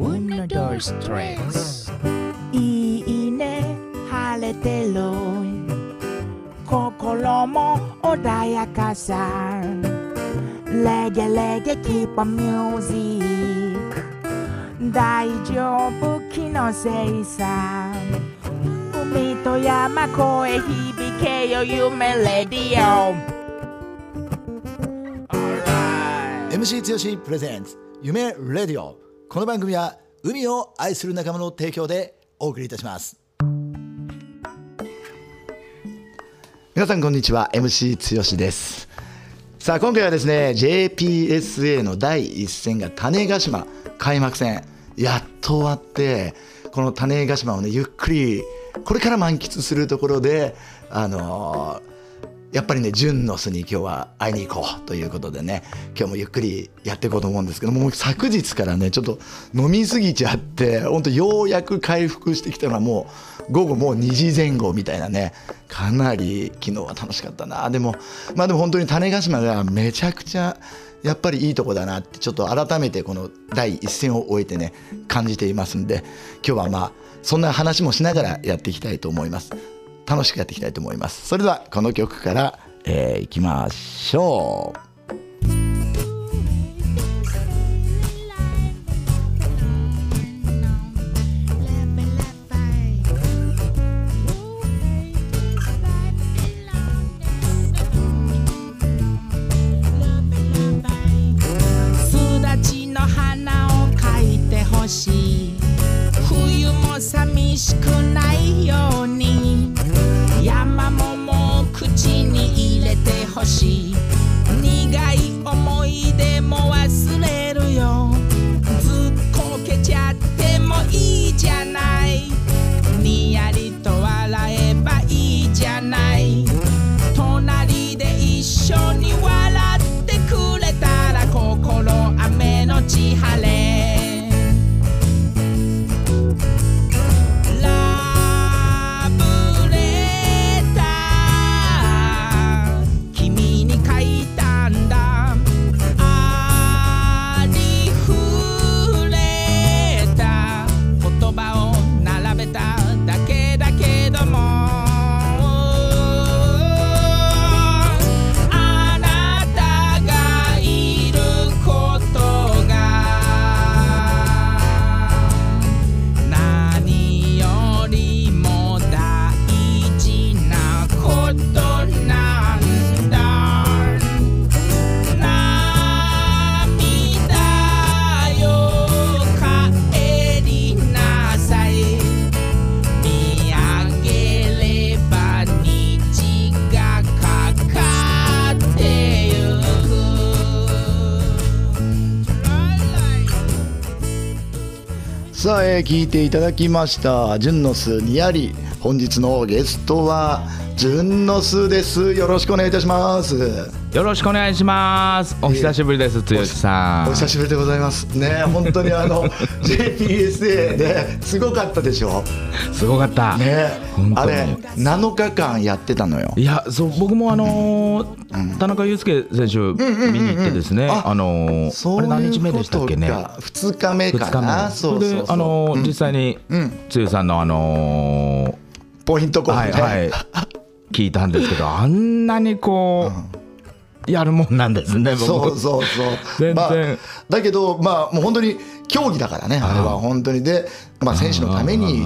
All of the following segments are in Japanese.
Uno, dos, tres いいね晴れてる心も穏やかさレゲレゲ keep on music. 大丈夫気のせいさ海と山越え響けよ夢レディオ MC 強しプレゼンツ夢レディオこの番組は海を愛する仲間の提供でお送りいたします。皆さんこんにちは。MC 強しです。さあ今回はですね JPSA の第一戦が種子島開幕戦。やっと終わってこの種子島をねゆっくりこれから満喫するところであのーやっぱりね純の巣に今日は会いに行こうということでね今日もゆっくりやっていこうと思うんですけども昨日からねちょっと飲みすぎちゃって本当ようやく回復してきたのはもう午後もう2時前後みたいなねかなり昨日は楽しかったなでもまあでも本当に種子島がめちゃくちゃやっぱりいいとこだなってちょっと改めてこの第一戦を終えてね感じていますんで今日はまあそんな話もしながらやっていきたいと思います。楽しくやっていきたいと思います。それではこの曲から、えー、いきましょう。えー聞いていただきました「純の巣にやり」本日のゲストは純の巣です。よろしくお願いいたします。よろしくお願いします。お久しぶりです、剛さん。お久しぶりでございます。ね本当にあの JPSA ですごかったでしょ？すごかった。ねあれ7日間やってたのよ。いや、そう、僕もあのー田中裕介選手見に行ってですね、ああのーあれ何日目でしたっけね？2日目かな？目。そうで、あのー実際にうん。剛さんのあのポイントコーはい聞いたんですけど、あんなにこうやるもんなんですね。僕。そうそうそう。全然。まあ、だけどまあもう本当に競技だからねあれは本当に。で、まあ、選手のために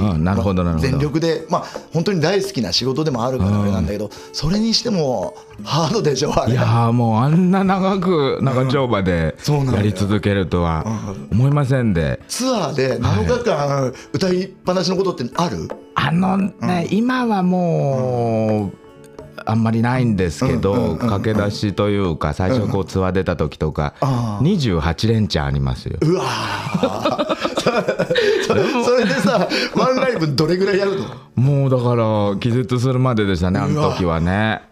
全力でまあ本当に大好きな仕事でもあるからあれなんだけどそれにしてもハードでしょあれ。いやーもうあんな長く長丁場でやり続けるとは思いませんで、ツアーで7日間歌いっぱなしのことってある、あのね、今はもう、あんまりないんですけど、駆け出しというか最初こうツアー出た時とか、ああ。28連チャンありますよ。うわー。それそれでさワンライブどれぐらいやるの？もうだから気絶するまででしたねあの時はね。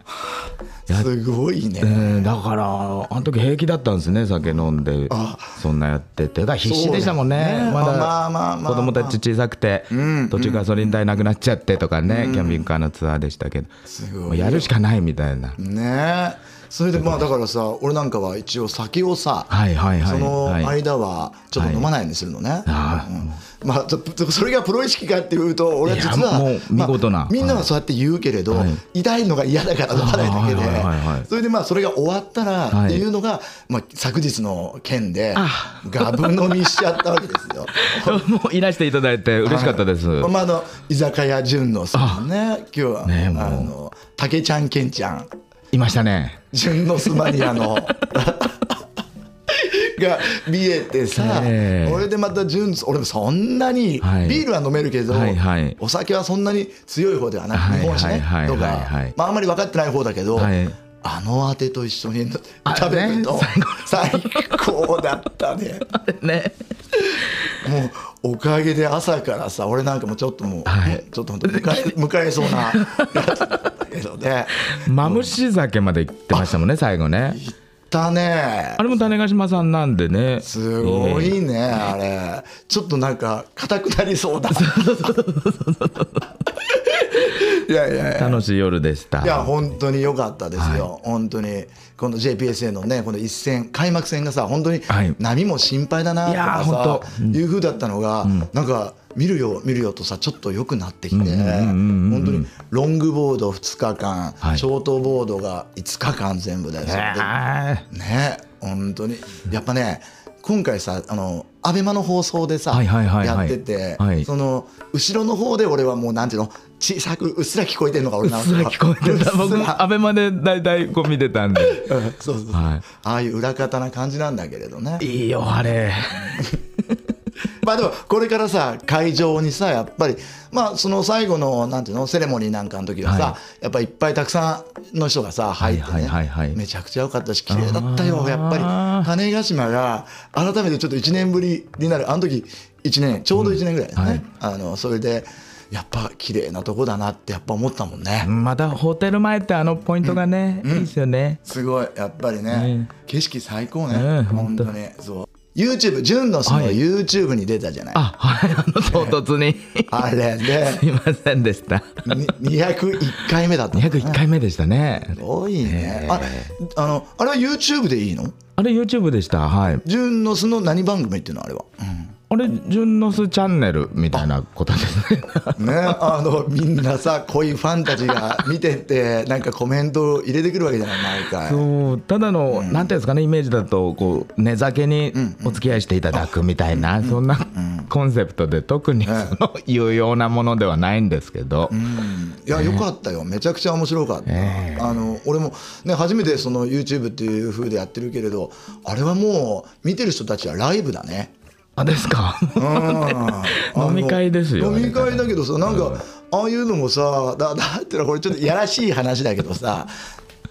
やすごいね、えーだからあの時平気だったんですね酒飲んであ。そんなやってて。だから必死でしたもんね。ね。まだまあまあまあまあ子供たち小さくてん。途中ガソリン代なくなっちゃってとかねキャンピングカーのツアーでしたけど。すごいもうやるしかないみたいな。ね。えそれでまあだからさ俺なんかは一応酒をさ、はいはいはいそのはい。間はちょっと飲まないようにするのね、あうん。まあちょっとそれがプロ意識かっていうと俺は実は見事なまあみんなはそうやって言うけれど、はい。痛いのが嫌だから飲まないだけで、はいはいはいはい。それでまあそれが終わったらはい。っていうのが、まあ、昨日の件であガブ飲みしちゃったわけですよ。もういらしていただいて嬉しかったです、まあ、あの居酒屋純のさんね。今日は、ねあの竹ちゃんけんちゃんいましたね。純のスマニアの。が見えてさ、ええ。俺でまた純俺もそんなに、はい。ビールは飲めるけど、はいはい。お酒はそんなに強い方ではなくはい日本酒ね、とか、まあ、あんまり分かってない方だけど、はい。あのあてと一緒にあ食べるとね最高だったね。ねもうおかげで朝からさ俺なんかもちょっともう、はい。ちょっと本当迎え迎えそうなやつだったけどね。マムシ酒まで行ってましたもんね最後ね。行ったね。あれも種子島さんなんでね。すごいねあれ。ちょっとなんか硬くなりそうだ。いやいやいや。楽しい夜でした。いや本当に良かったですよ、本当にこの JPSA のねこの一戦開幕戦がさ本当にはい。波も心配だなとかさ、本当。いう風だったのが、なんか見るよ見るよとさちょっと良くなってきて、うんうんうんうん本当にロングボード2日間、はい。ショートボードが5日間全部でえね本当に。やっぱね今回さあのアベマの放送でさ、やはいってて、はい。その後ろの方で俺はもうなんていうの小さくうっすら聞こえてるのが俺なんすら聞こえてた僕もアベマで大体こう見てたんで。うんそうそうそう、はああいう裏方な感じなんだけれどね。いいいよあれ まあでもこれからさ会場にさやっぱりまあその最後のなんていうのセレモニーなんかの時はさ、はやっぱりいっぱいたくさんの人がさ入ってね、はいはい。はいはいめちゃくちゃ良かったし綺麗だったよ。やっぱり種子島が改めてちょっと1年ぶりになるあの時1年ちょうど1年ぐらいだね、あのそれでやっぱ綺麗なとこだなってやっぱ思ったもんね、またホテル前ってあのポイントがね、いいですよね。すごい。やっぱりね、ね。景色最高ね、ね本当に。そう YouTube 純のそのはい。YouTube に出たじゃない、あはい。あの唐突に。あれですいませんでした。に201回目だった。のね201回目でしたね。すごいね。ああのあれは YouTube でいいの？あれ YouTube でした。はい。純の巣の何番組っていうのあれは、あれ純ノスチャンネルみたいなことですね。ねあのみんなさ濃いファンたちが見てて なんかコメントを入れてくるわけじゃない毎回。そうただの、なんていうんですかねイメージだとこう寝酒にお付き合いしていただくみたいな、そんなコンセプトで特にその有用なものではないんですけど、いや、よかったよ。めちゃくちゃ面白かった、えあの俺も、ね、初めてその YouTube っていう風でやってるけれどあれはもう見てる人たちはライブだねあですか。うん 飲み会ですよ飲み会だけどさなんかああいうのもさだだってのはこれちょっとやらしい話だけどさ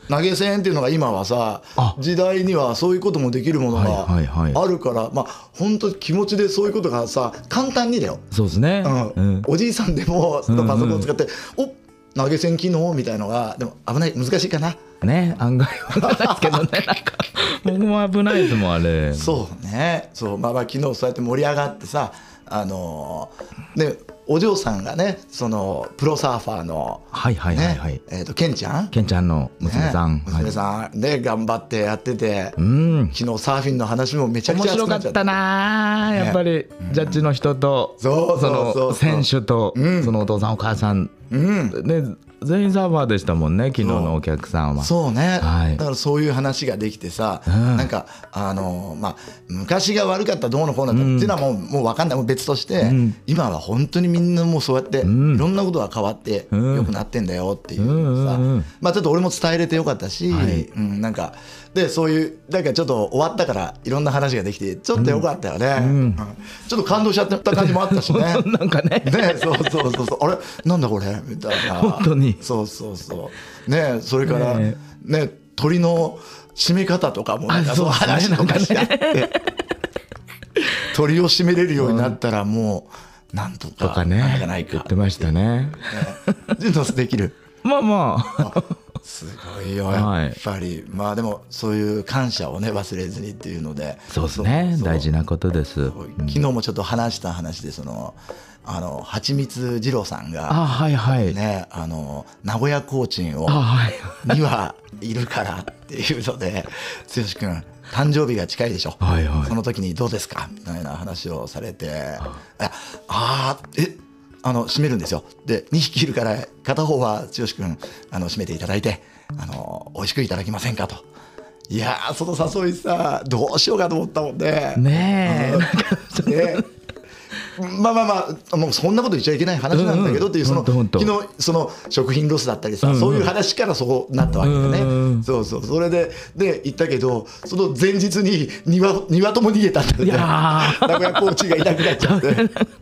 投げ銭っていうのが今はさあ。時代にはそういうこともできるものがはいはいはい。あるからまあ本当気持ちでそういうことがさ簡単にだよ、そうですね、うん。うん。おじいさんでもパソコン使って「お投げ銭機能」みたいのがでも危ない難しいかな。ね案外はないですけどね なんか。僕も危ないですもんあれ。そうね。そうまあまあ昨日そうやって盛り上がってさあのーねお嬢さんがねそのプロサーファーのはいはいはいはい、ねえー、とケンちゃん？ケンちゃんの娘さん、ね娘さん。ね頑張ってやってて、うん。昨日サーフィンの話もめちゃく面ちゃ熱くなっちゃ白かったなあやっぱり。ジャッジの人と、そうそうその選手と、そのお父さんお母さん、ね全員サーファーでしたもんね昨日のお客さんは。そうね、はい。だからそういう話ができてさ、ん。なんかあのまあ昔が悪かったどうのこうのっていうのはもう,、もう分かんない。もう別として、今は本当にみんなもうそうやっていろんなことが変わってん。良くなってんだよっていうさ、うんうんうんまあちょっと俺も伝えれてよかったし、はい。うん、なんかでそういうだからちょっと終わったからいろんな話ができてちょっとよかったよね、うん。ちょっと感動しちゃった感じもあったしね。なんかね。ね、そうそうそうそう。あれ？なんだこれ？みたいな。本当に。そうそうそう。ねそれからね。ね鳥の締め方とかもなんかあそう話とかしあって、鳥を締めれるようになったらもうなんとかとかなんねかないか言ってましたね。ジュンノスできる？まあまあすごいよはい。やっぱり、まあでもそういう感謝をね忘れずにっていうので。そうですね。大事なことです。昨日もちょっと話した話でそのあの蜂蜜二郎さんがあはいはい、ねあの名古屋コーチンをあはい。にはいるからっていうので剛君誕生日が近いでしょ、はいはい。その時にどうですか？みたいな話をされて。あ。あーえあの締めるんですよ。で2匹いるから片方は剛君あの締めていただいてあの美味しくいただけませんかと。いやーその誘いさどうしようかと思ったもんねねえ。ねまあまあまあもうそんなこと言っちゃいけない話なんだけどっていうその昨日その食品ロスだったりさそういう話からそうなったわけだね。そうそう。それでで行ったけどその前日に庭庭とも逃げたんだよね名古屋コーチがいなくなっちゃって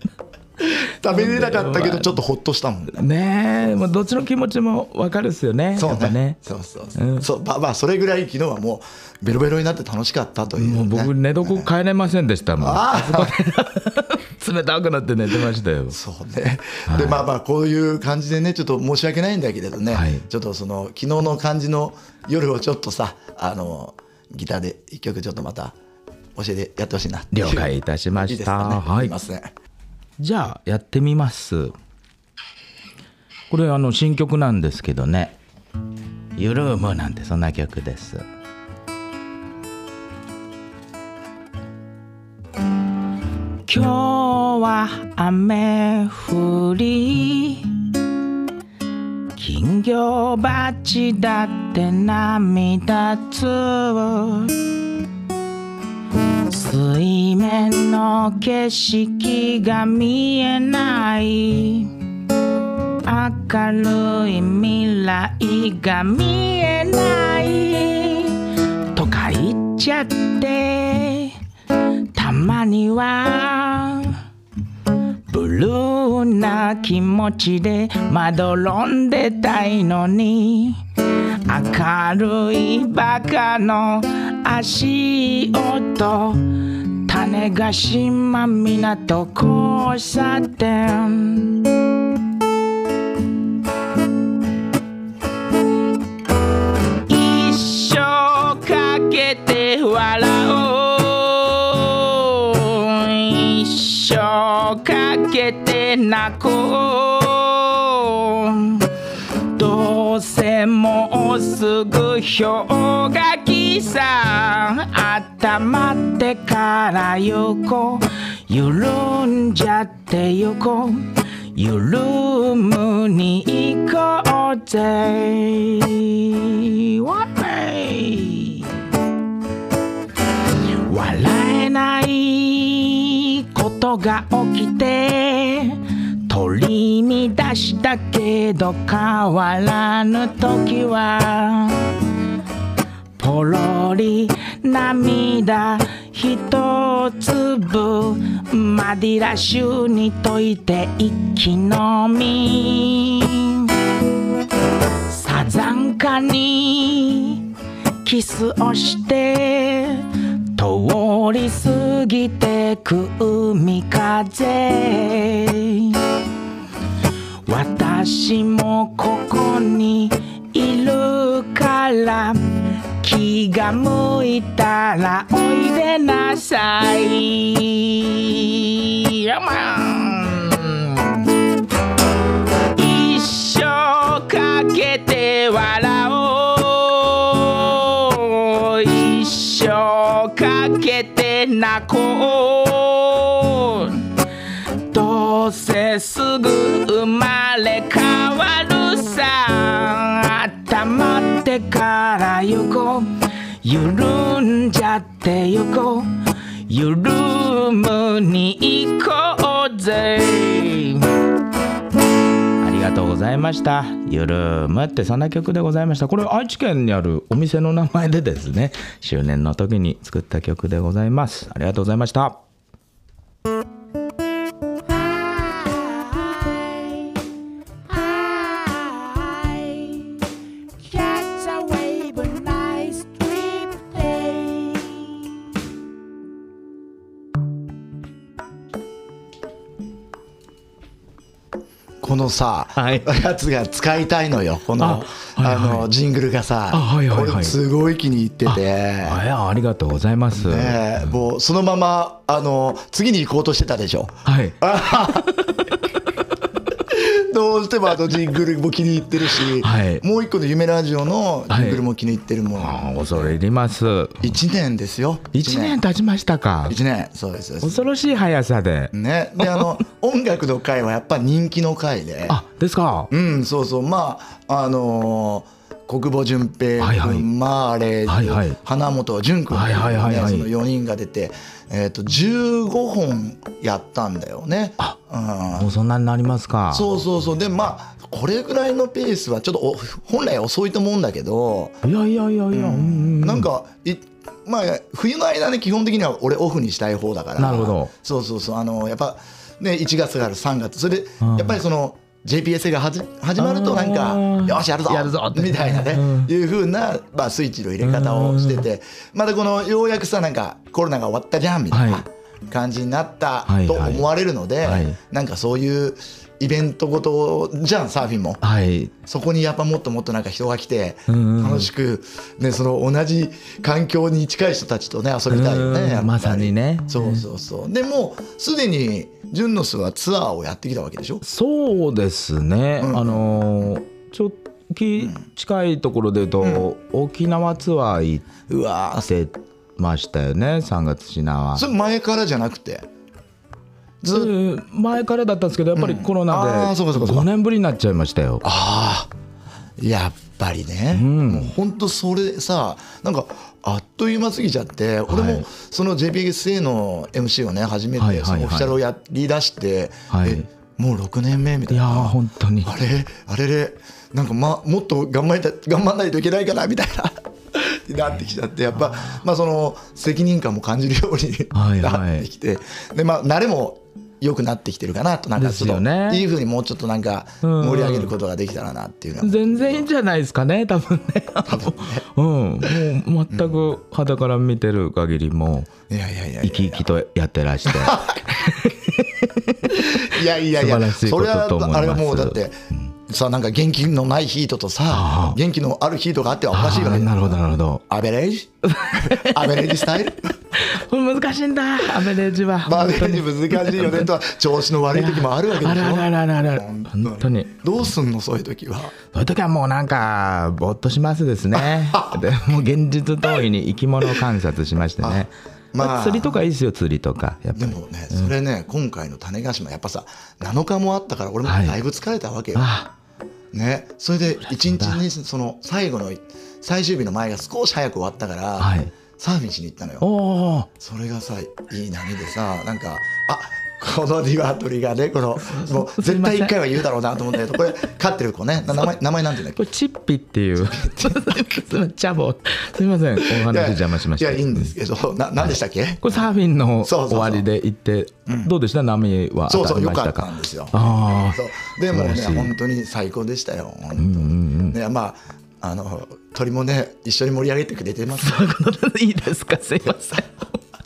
食べれなかったけどちょっとほっとしたもん。ねねえもうどっちの気持ちも分かるっすよねそうね。ね。そうそうそう。そうまあまあそれぐらい昨日はもうベロベロになって楽しかったというね。もう僕寝床帰れませんでしたもん。ああ 冷たくなって寝てましたよ。そうね、でまあまあこういう感じでねちょっと申し訳ないんだけれどね、はい。ちょっとその昨日の感じの夜をちょっとさあのギターで一曲ちょっとまた教えてやってほしいな了解いたしました。いいね、はい。すいませんじゃあやってみます。これあの新曲なんですけどね「ゆるむ」なんてそんな曲です。今日は雨降り金魚鉢だって涙つ水面の景色が見えない。明るい未来が見えない。とか言っちゃってたまにはブルーな気持ちでまどろんでたいのに明るいバカの足音種子島港交差点一生かけて笑おう。一生かけて泣こう。どうせもうすぐ氷河期さ頭ってから行こう緩んじゃって行こう緩むに行こうぜ。笑えないことが起きて。取り乱したけど変わらぬ時は。ポロリ涙ひと粒マディラ臭に溶いて一気飲み。サザンカにキスをして通り過ぎてく海風。私もここにいるから気が向いたらおいでなさい。一生かけて笑おう。一生かけて泣こてから行こう緩んじゃって行こう緩むに行こうぜありがとうございました。ゆるむってそんな曲でございました。これ愛知県にあるお店の名前でですね、周年の時に作った曲でございます。ありがとうございました。ここのさ、はいやつが使いたいのよこのああ,、はいはいのジングルがさ、あはいはいはいこれすごい気に入ってて。あありがとうございます。ねえもうそのままあの次に行こうとしてたでしょはい。どうしてもあのジングルも気に入ってるし、はい。もう一個の夢ラジオのジングルも気に入ってるも。ん、あ恐れ入ります。1年ですよ。一年経ちましたか。1年。そうですそうです。恐ろしい速さで。ね。であの 音楽の回はやっぱ人気の回で。あですか。うんそうそう。まああのー国母淳平君、はいはい。マーレーズ、はいはい。花本淳君、はいはいはいはい。その4人が出て、えー、と15本やったんだよね。あうん。もうそんなになりますか。そうそうそう。でまあこれぐらいのペースはちょっとお本来遅いと思うんだけど、いやいやいやいや。うん。うんなんかいまあ冬の間ね基本的には俺オフにしたい方だから。なるほど。そうそうそう。あのやっぱね1月がある3月。それでうん。やっぱりその JPSA がはじ始まるとなんかよしやるぞ！やるぞ！みたいなね、うん。いうふうな、まあ、スイッチの入れ方をしてて。またこのようやくさなんかコロナが終わったじゃんみたいはな感じになったはいと思われるので、はい。なんかそういうイベントごとじゃんサーフィンも。はい。そこにやっぱもっともっとなんか人が来てうんうん。楽しくねその同じ環境に近い人たちとね遊びたいようんねまさにね。そうそうそう。でもうすでにジュンノスはツアーをやってきたわけでしょ？そうですね。うん。あのーちょっとき近いところで言うと、沖縄ツアー行うわーってましたよね。3月品は。それ前からじゃなくて？ず前からだったんですけどやっぱりコロあナでそうか5年ぶりになっちゃいましたよ。ああやっぱりね、ん。もうほんとそれさなんかあっという間すぎちゃって俺もはい。その JPXA の MC をね初めてはいはいはい。そのオフィシャルをやりだして、はい。えもう6年目みたいな。いやー本当に。あれ？あれでなんか、ま、もっと頑張りた頑張らないといけないかなみたいななってきちゃってやっぱまあその責任感も感じるようにはいはい。なってきてでまあ慣れも良くなってきてるかなとなんかちょっとねいいふうにもうちょっとなんかうん。盛り上げることができたらなっていうのは。全然いいんじゃないですかね多分ね。うん、もう全く肌から見てる限りもいやいやいや生いき生きとやってらして。や いやいやいやそれはと思います。あれはもうだってさなんか元気のないヒートとさああ。元気のあるヒートがあってはおかしいわけ。なるほどなるほど。アベレージ？アベレージスタイル？難しいんだ。アベレージは。まあアベレージ難しいよねとは調子の悪い時もあるわけでしょ。あらららららら。本当に。どうすんのそういう時は？そういう時はもうなんかぼーっとしますですね。でもう現実通りに生き物観察しましてね。まあまあ。釣りとかいいですよ釣りとか。やっぱり。でもねそれね今回の種子島やっぱさ7日もあったから俺もはいだいぶ疲れたわけよ、あね。それで一日にその最後の最終日の前が少し早く終わったから、はい。サーフィンしに行ったのよ。それがさいい波でさなんかあこの鶏がねこのもう絶対一回は言うだろうなと思ったけどこれ飼ってる子ね。な名前名前なんて言うんだっけ？これチッピっていう。チ ャボ。すみませんお話邪魔しました。いやいいんですけどな何でしたっけ、これサーフィンのそうそうそう。終わりで行ってどうでした？波はそう当そうよかったりましたか？たんですよ。でもね本当に最高でしたよ本当に、ねまああの鳥もね一緒に盛り上げてくれてます。あいいですか？すいません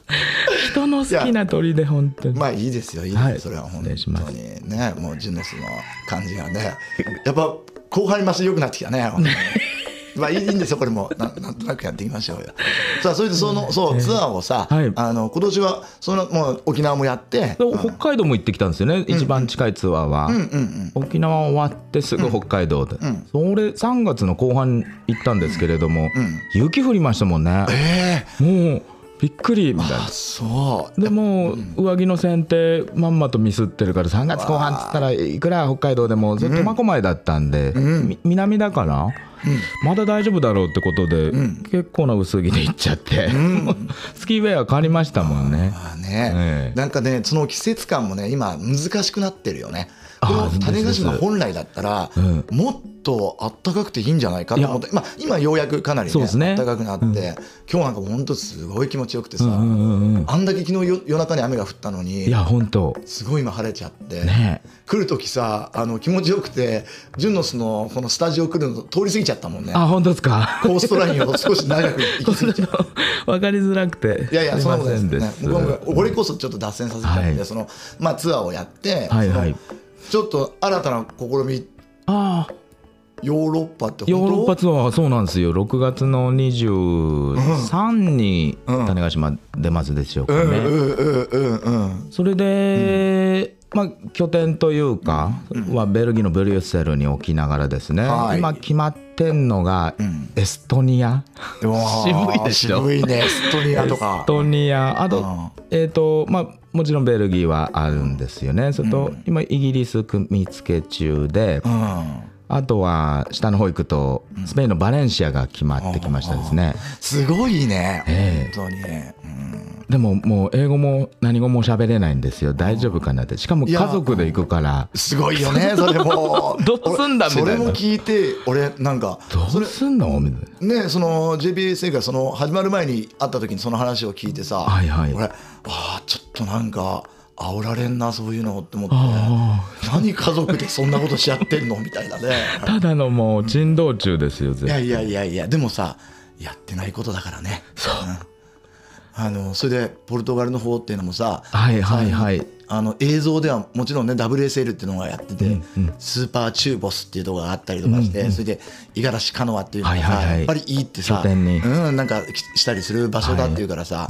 人の好きな鳥で本当に。まあいいですよいいですよ、はい。それは本当に。ねもうジュノスの感じがね。やっぱ後半に増して良くなってきたね まあいいんですよこれも。ななんとなくやっていきましょうよ。さあそれでそのそうツアーをさ、はい。あの今年はそのもう沖縄もやって。で北海道も行ってきたんですよね、一番近いツアーは、うんうん沖縄終わってすぐ北海道で、それ3月の後半行ったんですけれども、雪降りましたもんね。ええもうびっくりみたいな。あそう。でもう上着の選定まんまとミスってるから3月後半っつったらいくら北海道でも苫小牧だったんで、み南だから、まだ大丈夫だろうってことで、結構な薄着で行っちゃって、スキーウェア借りましたもんね。まあね、ええ。なんかねその季節感もね今難しくなってるよね。あこの種子島本来だったら、うん。もっと暖かくていいんじゃないかと思って、まあ、今ようやくかなり、ねそうですね。暖かくなって、今日なんか本当すごい気持ちよくてさ、うんうんうんあんだけ昨日よ夜中に雨が降ったのにいや本当すごい今晴れちゃって、ね。来る時さあの気持ちよくてジュンノスのこのスタジオ来るの通り過ぎちゃったもんね。あ本当ですか？コーストラインを少し長く行き過ぎちゃう。分かりづらくて。いやいや、そんなことです。ね。僕は俺こそちょっと脱線させちゃって、はい。そのまあツアーをやって、はいはいちょっと新たな試み。ああ。ヨーロッパってヨーロッパツアーはそうなんですよ。6月の23にうん。種子島出ますでしょうかね、それで、まあ、拠点というかはベルギーのブリュッセルに置きながらですね、はい。今決まってんのがん。エストニア、うわー渋いでしょ。渋いねエストニアとエかストニア。あと,、うん。えーとまあ、もちろんベルギーはあるんですよね。それと、今イギリス組み付け中で、うんあとは下の方行くとスペインのバレンシアが決まってきましたですね、すごいね。ええ。本当に。ねうん。でももう英語も何語も喋れないんですよ。大丈夫かなって。しかも家族で行くから。すごいよねそれも。どうすんだみたいな。俺それも聞いて俺なんかどうすんの？みたいな。ねその JBSA がその始まる前に会った時にその話を聞いてさ、はいはい。俺ああちょっとなんか煽られんなそういうのって思って。あ何家族でそんなことしちゃってんのみたいなね。ただのもう珍道中ですよ絶対。いやいやいやいや。でもさやってないことだからね。そう、あのそれでポルトガルの方っていうのもさはいはいはい。あの映像ではもちろんね WSL っていうのがやってて、うんうん。スーパーチューボスっていうところがあったりとかして、それで五十嵐カノアっていうのがさ、はいはいはい。やっぱりいいってさうん、なんかしたりする場所だっていうからさ、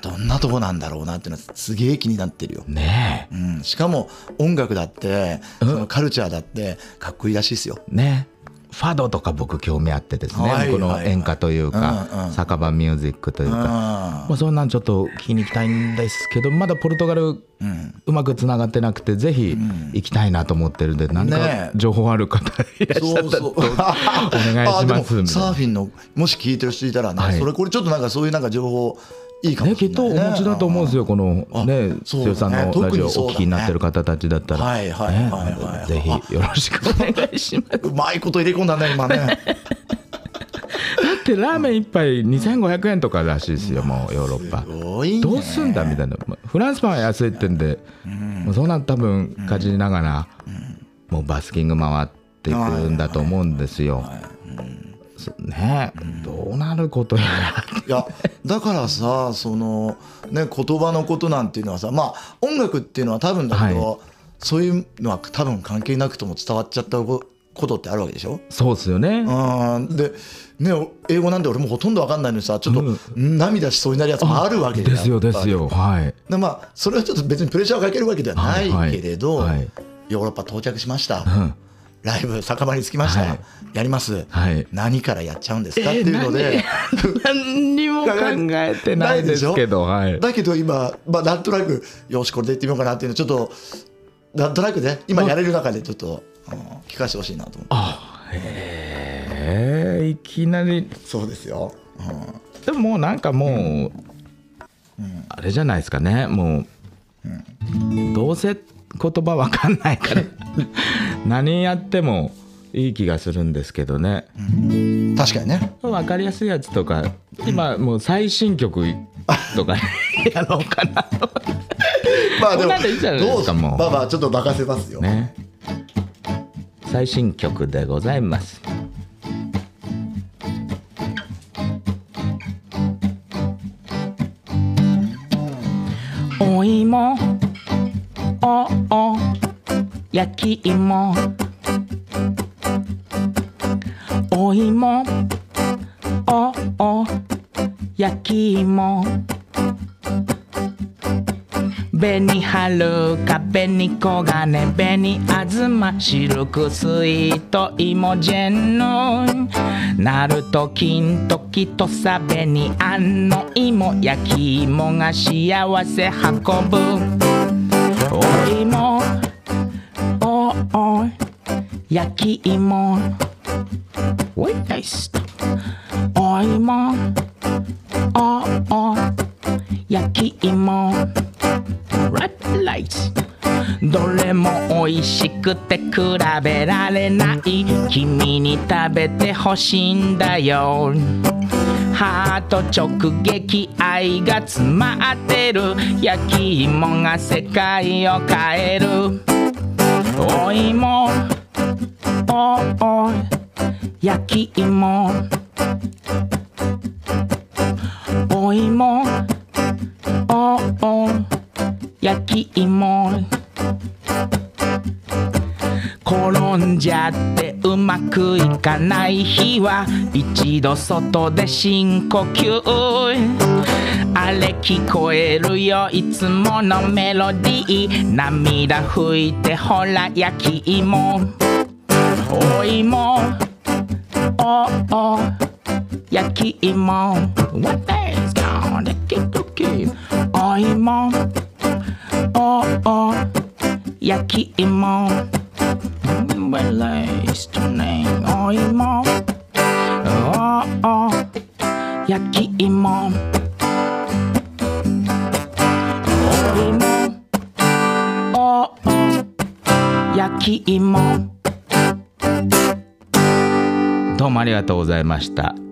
どんなとこなんだろうなっていうのはすげえ気になってるよ。ねうん、しかも音楽だってそのカルチャーだってかっこいいらしいですよ。えね。えファドとか僕興味あってですね、はいこの演歌というか、酒場ミュージックというか、うん。まあ、そんなんちょっと聞きに行きたいんですけどまだポルトガルうまくつながってなくてぜひ行きたいなと思ってるんで何か情報ある方いらっしゃったらお願いしあでもますサーフィンのもし聞いてる人いたらね、はい。それこれちょっとなんかそういうなんか情報いいかもね、きっとお。持ちだと思うんですよ、このあね、剛さんのラジオ特にそうだね。お聞きになってる方たちだったら、はいはいねはいはいぜひよろしくお願いします。うまいこと入れ込んだね今ね。だってラーメン一杯2500円とからしいですよ、もうヨーロッパ。どうすんだみたいな、フランスパンは安いってんで、もうそんなん多分かじりながら、もうバスキング回っていくんだと思うんですよ。そねどうなることやら。いやだからさそのね言葉のことなんていうのはさまあ音楽っていうのは多分だけど、はそういうのは多分関係なくとも伝わっちゃったこことってあるわけでしょ？そうですよね。うんでね英語なんて俺もほとんど分かんないのにさちょっと涙しそうになるやつもあるわけですよですよ。はい。でまあそれはちょっと別にプレッシャーをかけるわけではないはいはいけれど、はいヨーロッパ到着しました、うんライブ酒場に着きました、はい。やります、はい。何からやっちゃうんですか？っていうので、何？にも考えてないですけど、はい。だけど今、まあ、なんとなくよしこれでいってみようかなっていうのちょっとなんとなくね今やれる中でちょっと、うん聞かせてほしいなと思って。あへえいきなり。そうですよ、でももうなんかもう、あれじゃないですかねもう、どうせ言葉わかんないから。何やってもいい気がするんですけどね、うん確かにね。わかりやすいやつとか今もう最新曲とか やろうかなと。まあでもでいいじゃないですかどうもう。まあまあちょっと任せますよ、ね。最新曲でございます。お芋おお焼き芋。お芋。おお焼き芋。紅はるか紅黄金。紅あずまシルクスイート芋ジェンヌなると金時とさ紅あんの芋。焼き芋が幸せ運ぶ。お芋おお焼き芋 Wait, nice. お芋おお焼き芋 Red lights どれも美味しくて比べられない君に食べてほしいんだよハート直撃愛が詰まってる。焼き芋が世界を変える。お芋おお焼き芋。お芋おお焼き芋。転んじゃってうまくいかない日は一度外で深呼吸。あれ聞こえるよいつものメロディー。涙拭いてほら焼き芋。お芋。おお焼き芋。What days gone できるきお芋。おお焼き芋。もありがとうございました。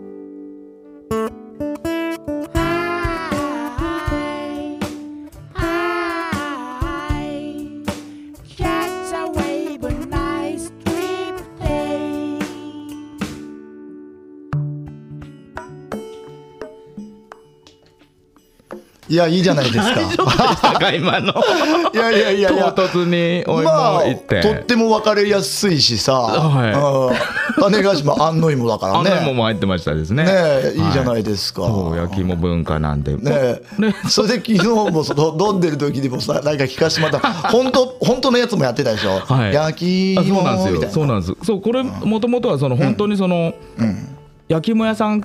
いやいいじゃないですか。か今の。いやいやいやいや。唐突にお芋まあ行って、とっても分かりやすいしさ、はい。うん。種子島安納芋だからあんね。なもんも入ってましたですね。ねえい。いじゃいないですか、そう焼き芋文化なんで、ねえ。それで昨日もその飲んでる時にもさなんか聞かしてもらった。本当本当のやつもやってたでしょ、はい。焼き芋な。んですよ。みたいなそうなんですそうこれもともとはその本当にその、焼き芋屋さん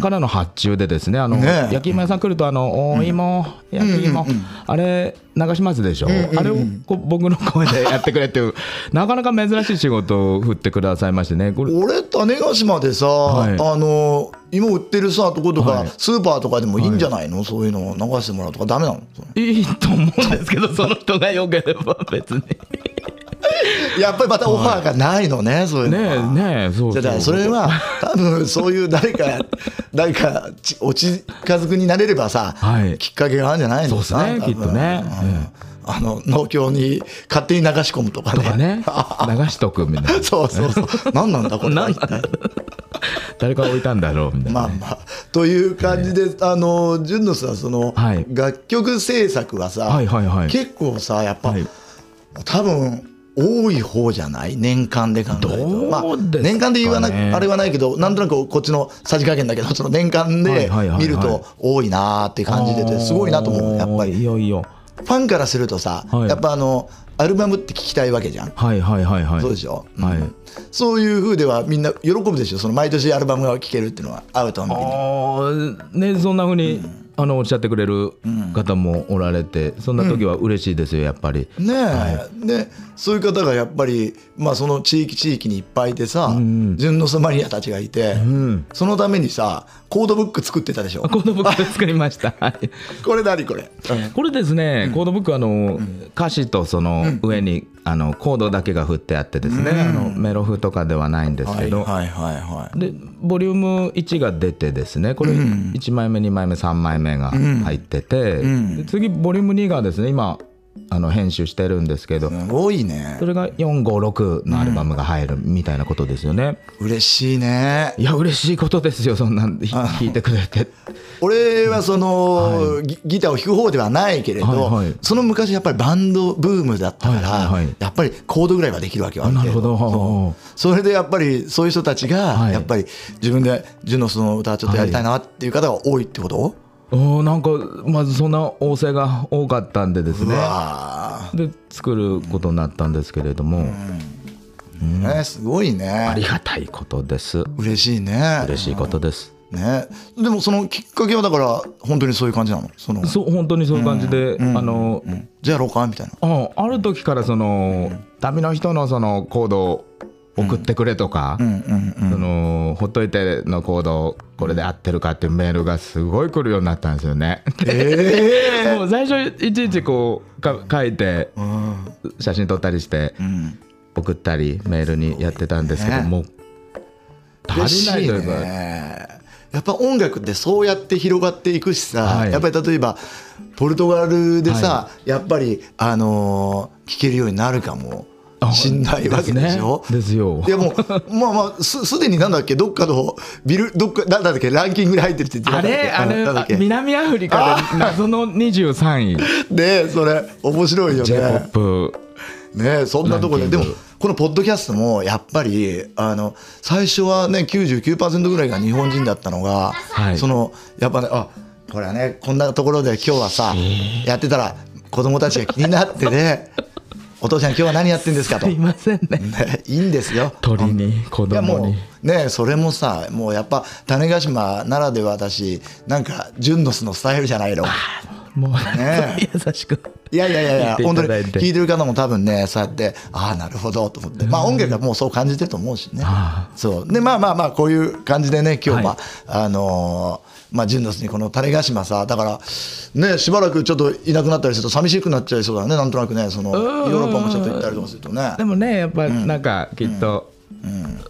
からの発注でですねあの、ねえ。焼き芋屋さん来るとあのお芋、焼き芋、あれ流しますでしょ、あれをこう僕の声でやってくれっていう なかなか珍しい仕事を振ってくださいましてね。これ俺種子島でさ、い。あの芋売ってるさとことか、はい。スーパーとかでもいいんじゃないの、そういうのを流してもらうとかダメなの？いいと思うんですけどその人が良ければ別に やっぱりまたオファーがないのね、そういうのは。ねえねえそうじゃあそれは多分そういう誰か 誰かちお近づくになれればさ、はい。きっかけがあるんじゃないのそうですねきっとね。うん。あの農協に勝手に流し込むとかね。流しとくみたいな。そうそうそう。何なんだこれ。は何誰が置いたんだろうみたいな、まあまあ。という感じで、あの純のさその、はい。楽曲制作はさ、結構さやっぱ、はい。多分多い方じゃない？年間で考えると。まあ、年間で言わなあれはないけどなんとなくこっちのさじ加減だけどその年間はいで見ると多いなーって感じでてすごいなと思う。やっぱり。いやいや。ファンからするとさ、はい。やっぱあのアルバムって聞きたいわけじゃん、はいはいはいはい。そうでしょ、うん。はい。そういう風ではみんな喜ぶでしょ？その毎年アルバムが聴けるっていうのは。会うと思うああねそんなふうに、あのおっしゃってくれる方もおられて、そんな時は嬉しいですよやっぱり、ねえ、でそういう方がやっぱり、まあ、その地域地域にいっぱいいてさ、純のソマリアたちがいて、ん。そのためにさコードブック作ってたでしょ。コードブック作りました。はい。これ何これ、これですね、コードブックあの、歌詞とその上に、あのコードだけが振ってあってですね、あのメロ風とかではないんですけど、はいはいはいはい。でボリューム1が出てですねこれ1枚目2枚目3枚目が入ってて、で次ボリューム2がですね今あの編集してるんですけど、すごいね。それが456のアルバムが入るみたいなことですよね。嬉しいね。いや嬉しいことですよそんなん。ひ弾いてくれて。俺はその、ギギターを弾く方ではないけれど、はいはい。その昔やっぱりバンドブームだったから、はいはい。はいやっぱりコードぐらいはできるわけよなるほど。それでやっぱりそういう人たちが、はい。やっぱり自分でジュノスの歌ちょっとやりたいなっていう方が多いってこと、おーなんかまずそんな仰せが多かったんでですうねわで作ることになったんですけれども、ーねすごいありねがたいことです。嬉しいね。嬉しいことです。ね。でもそのきっかけはだから本当にそういう感じなの？そのそう本当にそういう感じで、あの、うんじゃあやろうかみたいな。あある時からその旅の人のそのコードを送ってくれとか、うんそのほっといてのコードこれで合ってるかっていうメールがすごい来るようになったんですよね。え もう最初いちいちこうか書いて写真撮ったりしてうん。送ったりメールにやってたんですけど、ね。もう嬉足りないというか。ね。やっぱ音楽ってそうやって広がっていくしさ、はい。やっぱり例えばポルトガルでさ、やっぱりあのー聴けるようになるかも しんないわけでしょ？ですね。ですよ。いやもうまあまあすすでになんだっけ？どっかのビルどっかなんだっけ？ランキングに入ってるって言ってあれあれ南アフリカで謎の23位。ねそれ面白いよね。J−POP ねそんなところででもこのポッドキャストもやっぱりあの最初はね99%ぐらいが日本人だったのが、はい。そのやっぱねあこれはねこんなところで今日はさ、やってたら子供たちが気になってねお父ちゃん今日は何やってんですかと。すいませんね。ね、いいんですよ。鳥に子供に。うねそれもさもうやっぱ種子島ならではだしなんか純ノスのスタイルじゃないの。もうね 優しくいやいやいやいや言本当に聞いてる方も多分ねそうやってああなるほどと思って。まあ音楽はもうそう感じてると思うしね。あそう。でまあまあまあこういう感じでね今日は、あのーまあ純ノスにこの種子島さだからねしばらくちょっといなくなったりすると寂しくなっちゃいそうだねなんとなくねそのヨーロッパもちょっと行ったりとかするとね。でもねやっぱなんかきっと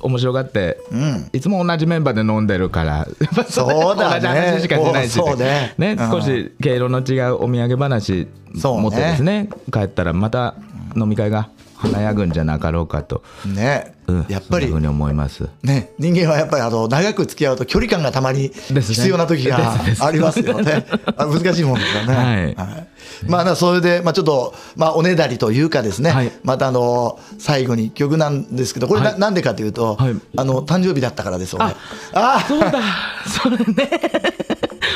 面白がって、ん。いつも同じメンバーで飲んでるからやっぱそうだね同じ話しかしてないし。もうそうねうん。少し毛色の違うお土産話そうね。持ってですね帰ったらまた飲み会が華やぐんじゃなかろうかと、ね、うんやっぱりうに思います。ね、人間はやっぱりあの長く付き合うと距離感がたまに必要な時がありますよね。あ難しいもんですよね。はい。まあなそれでまあちょっとまあおねだりというかですね、はい。またあの最後に一曲なんですけどこれな,、はい。なんでかというと、はい。あの誕生日だったからですよね。あそうだ。それね。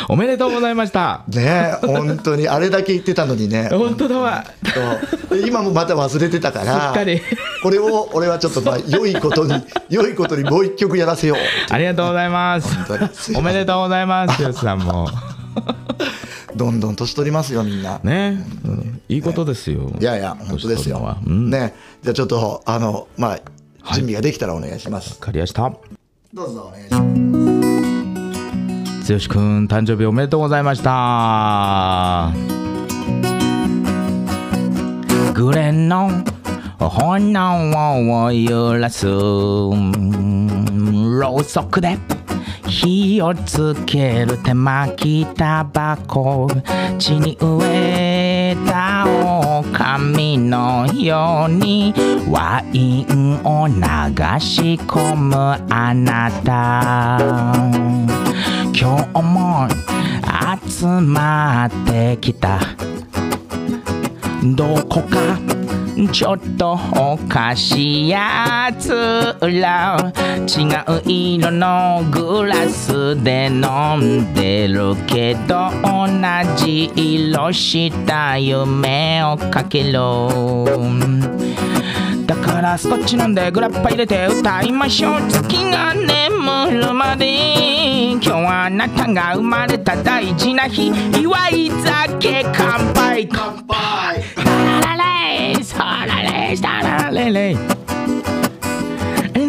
おめでとうございました。ね本当に。あれだけ言ってたのにね。本当だわ。今もまた忘れてたからこれを俺はちょっとまあ 良いことに良いことにもう一曲やらせよう。ありがとうございます。おめでとうございますよしさんも。どんどん年取りますよみんな。ね、うんいいことですよ。いやいや、本当ですよ。うん。ね、じゃあちょっと、あの、まあ、準備ができたらお願いします。わかりました。どうぞお願いします。剛くん誕生日おめでとうございました。グレンの炎を揺らすろうそくで。火をつける手巻きタバコ。血に飢えた狼のようにワインを流し込むあなた。今日も集まってきた。どこかちょっとおかしいやつら違う色のグラスで飲んでるけど同じ色した夢をかけろ。だからスコッチ飲んでグラッパ入れて歌いましょう。月が眠るまで。今日はあなたが生まれた大事な日。祝い酒乾杯。乾杯。レイサラレイサラレレイ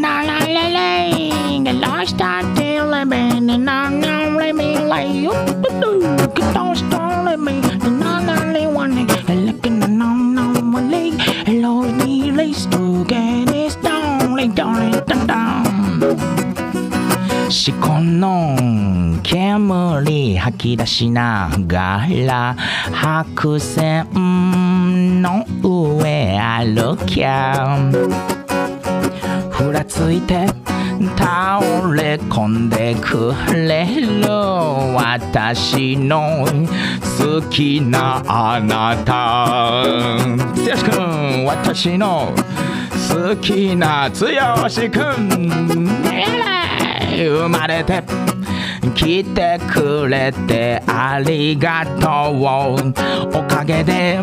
ララレレイ Get lost out there living and I'm not living like you Get lost out living and I'm not living Looking at no no one leg Hello the race to get it down Lay down lay down down 思考の煙吐き出しながら白線の上歩きゃ。ふらついて倒れ込んでくれる。私の好きなあなた。剛くん私の好きな剛くん。生まれて。来てくれてありがとう。おかげで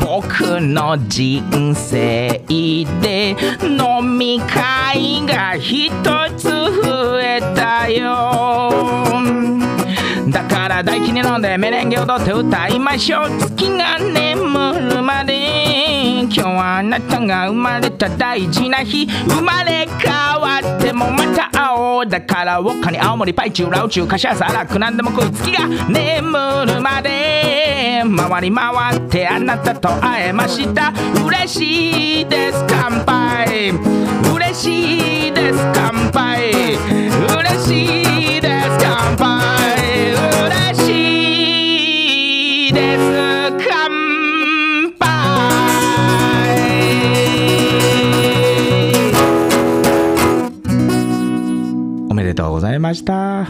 僕の人生で飲み会が一つ増えたよ。大気に飲んでメレンゲ踊って歌いましょう月が眠るまで今日はあなたが生まれた大事な日。生まれ変わってもまた会おうだからウォッカに青森パイチュウラウチュウカシャサラクなんでも食い月が眠るまで回り回ってあなたと会えました。嬉しいです。乾杯。嬉しいです。乾杯。ました。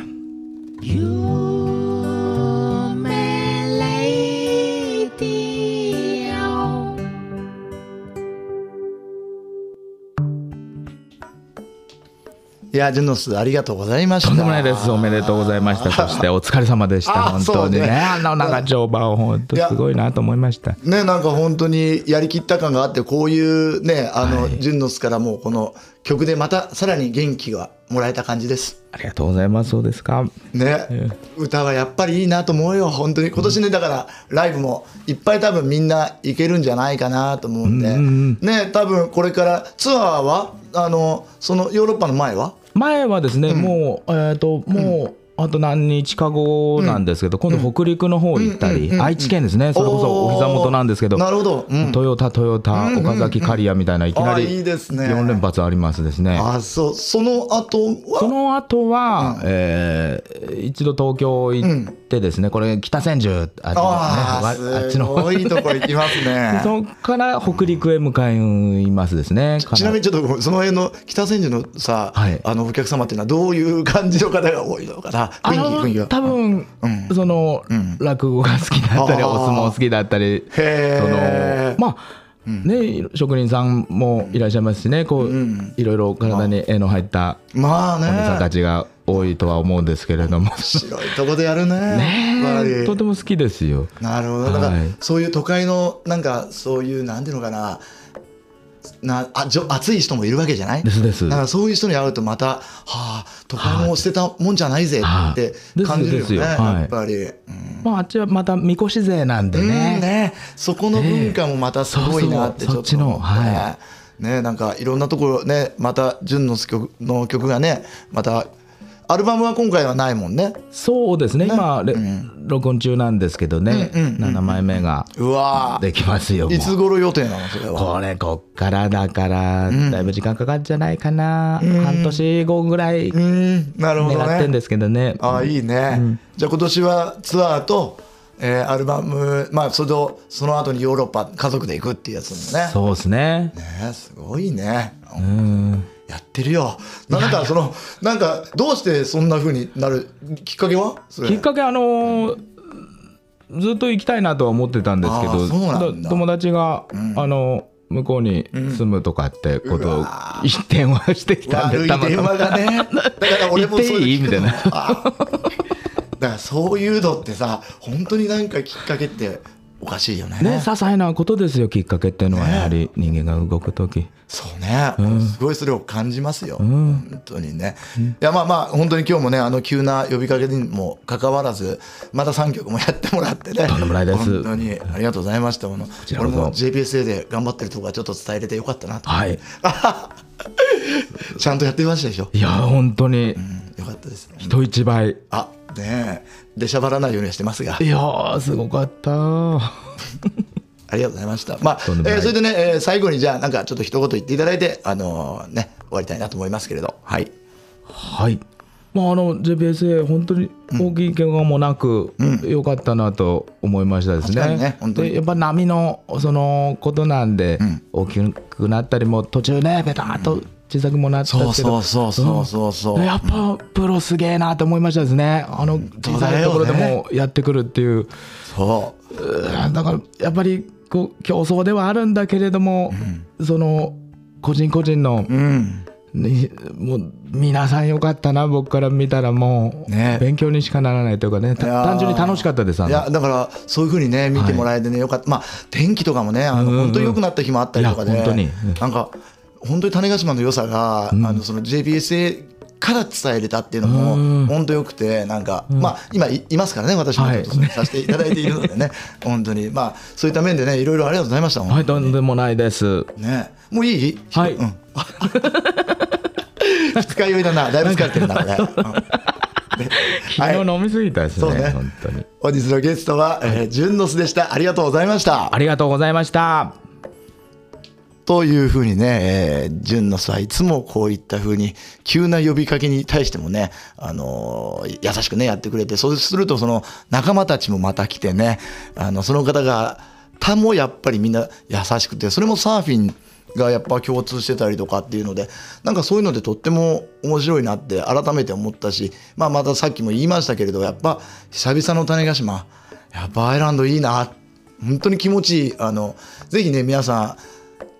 いや、ジェノス、ありがとうございました。とんでもないです。おめでとうございました。そして、お疲れ様でした。本当にね。あの長丁場を、本当すごいなと思いました。ね、なんか本当にやりきった感があって、こういうね、あの、はい、ジェノスからもうこの曲でまたさらに元気がもらえた感じです。ありがとうございます。そうですか。ね、歌はやっぱりいいなと思うよ、本当に。今年ね、だからライブもいっぱい多分みんな行けるんじゃないかなと思うんで、ね、多分これからツアーは、あの、そのヨーロッパの前は？前はですね、もうえっ、ともう、あと何日か後なんですけど、今度北陸の方行ったり、愛知県ですね。それこそお膝元なんですけど。なるほど。うんトヨタ、トヨタ、岡崎刈谷みたいないきなりいですね4連発ありますですね。あ、そう、その後は、その後は、えー一度東京行ってですね、これ北千住あっちのねあわあ、すあっちのごいとこ行きますね。そこから北陸へ向かいますですね。ちなみにちょっとその辺の北千住のさ、はいあのお客様っていうのはどういう感じの方が多いのかな？あの多分、うん。その、落語が好きだったりお相撲好きだったりそのまあ、ね職人さんもいらっしゃいますしねこう、いろいろ体に絵の入ったまあお姉さんたねちが多いとは思うんですけれども。白いとこでやるね。ねとても好きですよ。なるほど。だから、はい。そういう都会のなんかそういうなんていうのかななあじょ熱い人もいるわけじゃない？ですです。だからそういう人に会うとまたはあ都会も捨てたもんじゃないぜって感じるよね、はやっぱり、うん。まあ、あっちはまたみこし勢なんでうんね。ねそこの文化もまたすごいなってちょっとそうそうそっちのはねなんかいろんなところねまた純の曲の曲がねまたアルバムは今回はないもんね。そうですね。今、レ録音中なんですけどね、うんうんうん7枚目がうわ。できますよ。いつ頃予定なのそれは？これこっからだからだいぶ時間かかるんじゃないかな、半年後ぐらいうん。なるほどね。狙ってんですけどね。ああいいね、じゃあ今年はツアーと、えーアルバムまあそれとその後にヨーロッパ家族で行くっていうやつもね。そうですね。ねすごいね。うんやってるよ。なんかそのなんかどうしてそんな風になるきっかけは？きっかけあのーずっと行きたいなとは思ってたんですけど友達が、あの向こうに住むとかってことを一点はしてきたん悪いでたまたま。電話がね。だから俺もそういいいうの聞くのみたいな。あだからそういうのってさ本当になんかきっかけっておかしいよね。ね些細なことですよきっかけっていうのはやはり人間が動く時。そうね、すごいそれを感じますよ、本当にね、いやまあまあ本当に今日もねあの急な呼びかけにもかかわらずまた3曲もやってもらってね。とんでもないです。本当に。ありがとうございましたこそ。俺も JPSA で頑張ってるとこはちょっと伝えれてよかったなと、はい。ちゃんとやってみましたでしょ、いや本当に。うん。よかったです。人一倍。あねえ出しゃばらないようにはしてますがいやーすごかった ありがとうございました。まあ、えーそれでね、えー最後にじゃあ、なんかちょっと一言言っていただいて、あのーね、終わりたいなと思いますけれど。はい。はい。まあ、あの JPSA 本当に大きい怪我もなく良かったなと思いましたですね。ね。本当に。でやっぱ波のそのことなんで大きくなったりも途中ねベターっと小さくもなったんですけど、そうそうそうそうやっぱプロすげえなと思いましたですね。あの小さいところでもやってくるっていう。そう。うん。だからやっぱりこう競争ではあるんだけれども、その個人個人のうん。にもう皆さんよかったな僕から見たらもうね。勉強にしかならないというかね単純に楽しかったですいやだからそういうふうにね見てもらえてね、よかった。まあ天気とかもねあの、本当に良くなった日もあったりとかで、本当に。うん。なんか本当に種子島の良さが、あのその JPSA から伝えれたっていうのも本当良くてなんか、まあ今いいますからね私も させていただいているのでね、本当に。まあそういった面でねいろいろありがとうございました、はいとんでもないです。ね。もういい？はい。うん 二日酔いだな。だいぶ疲れてるなこれ、昨日飲みすぎたですね,、ね。本当に。本日のゲストは、えー、純の巣でした。ありがとうございました。ありがとうございました。というふうにね、えー、純の巣はいつもこういったふうに急な呼びかけに対してもね、あのー優しくねやってくれてそうするとその仲間たちもまた来てねあのその方が他もやっぱりみんな優しくてそれもサーフィンがやっぱ共通してたりとかっていうのでなんかそういうのでとっても面白いなって改めて思ったし、まあ、またさっきも言いましたけれどやっぱ久々の種子島やっぱアイランドいいな本当に気持ちいい。あのぜひね皆さん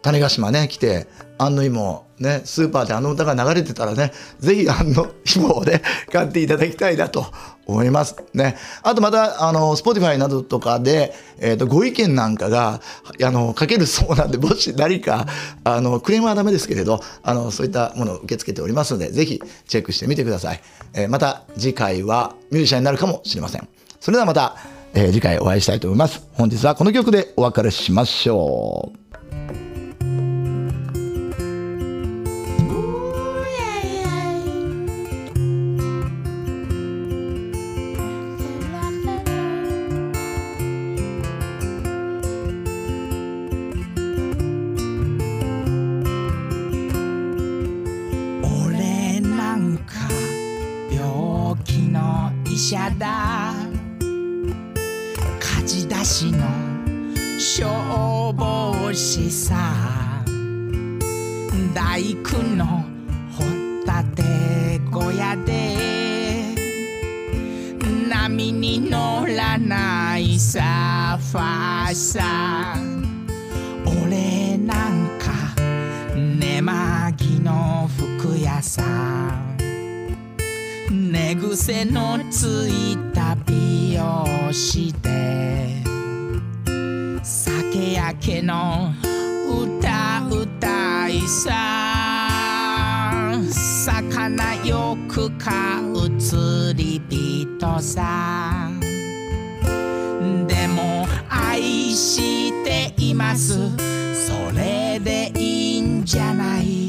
種子島ね来て安の芋ねスーパーであの歌が流れてたらねぜひ安の芋をね 買っていただきたいなと思います。ね。あとまたあの Spotify などとかで、えー、とご意見なんかがあの書けるそうなんでもし何かあのクレームはダメですけれどあのそういったものを受け付けておりますのでぜひチェックしてみてください、えーまた次回はミュージシャンになるかもしれません。それではまた、えー次回お会いしたいと思います。本日はこの曲でお別れしましょう。波に乗らないサーファーさ俺なんか寝間着の服屋さん。寝癖のついた美容師で。酒焼けの歌歌いさ魚よくう釣り人さん」「でも愛しています」「それでいいんじゃない」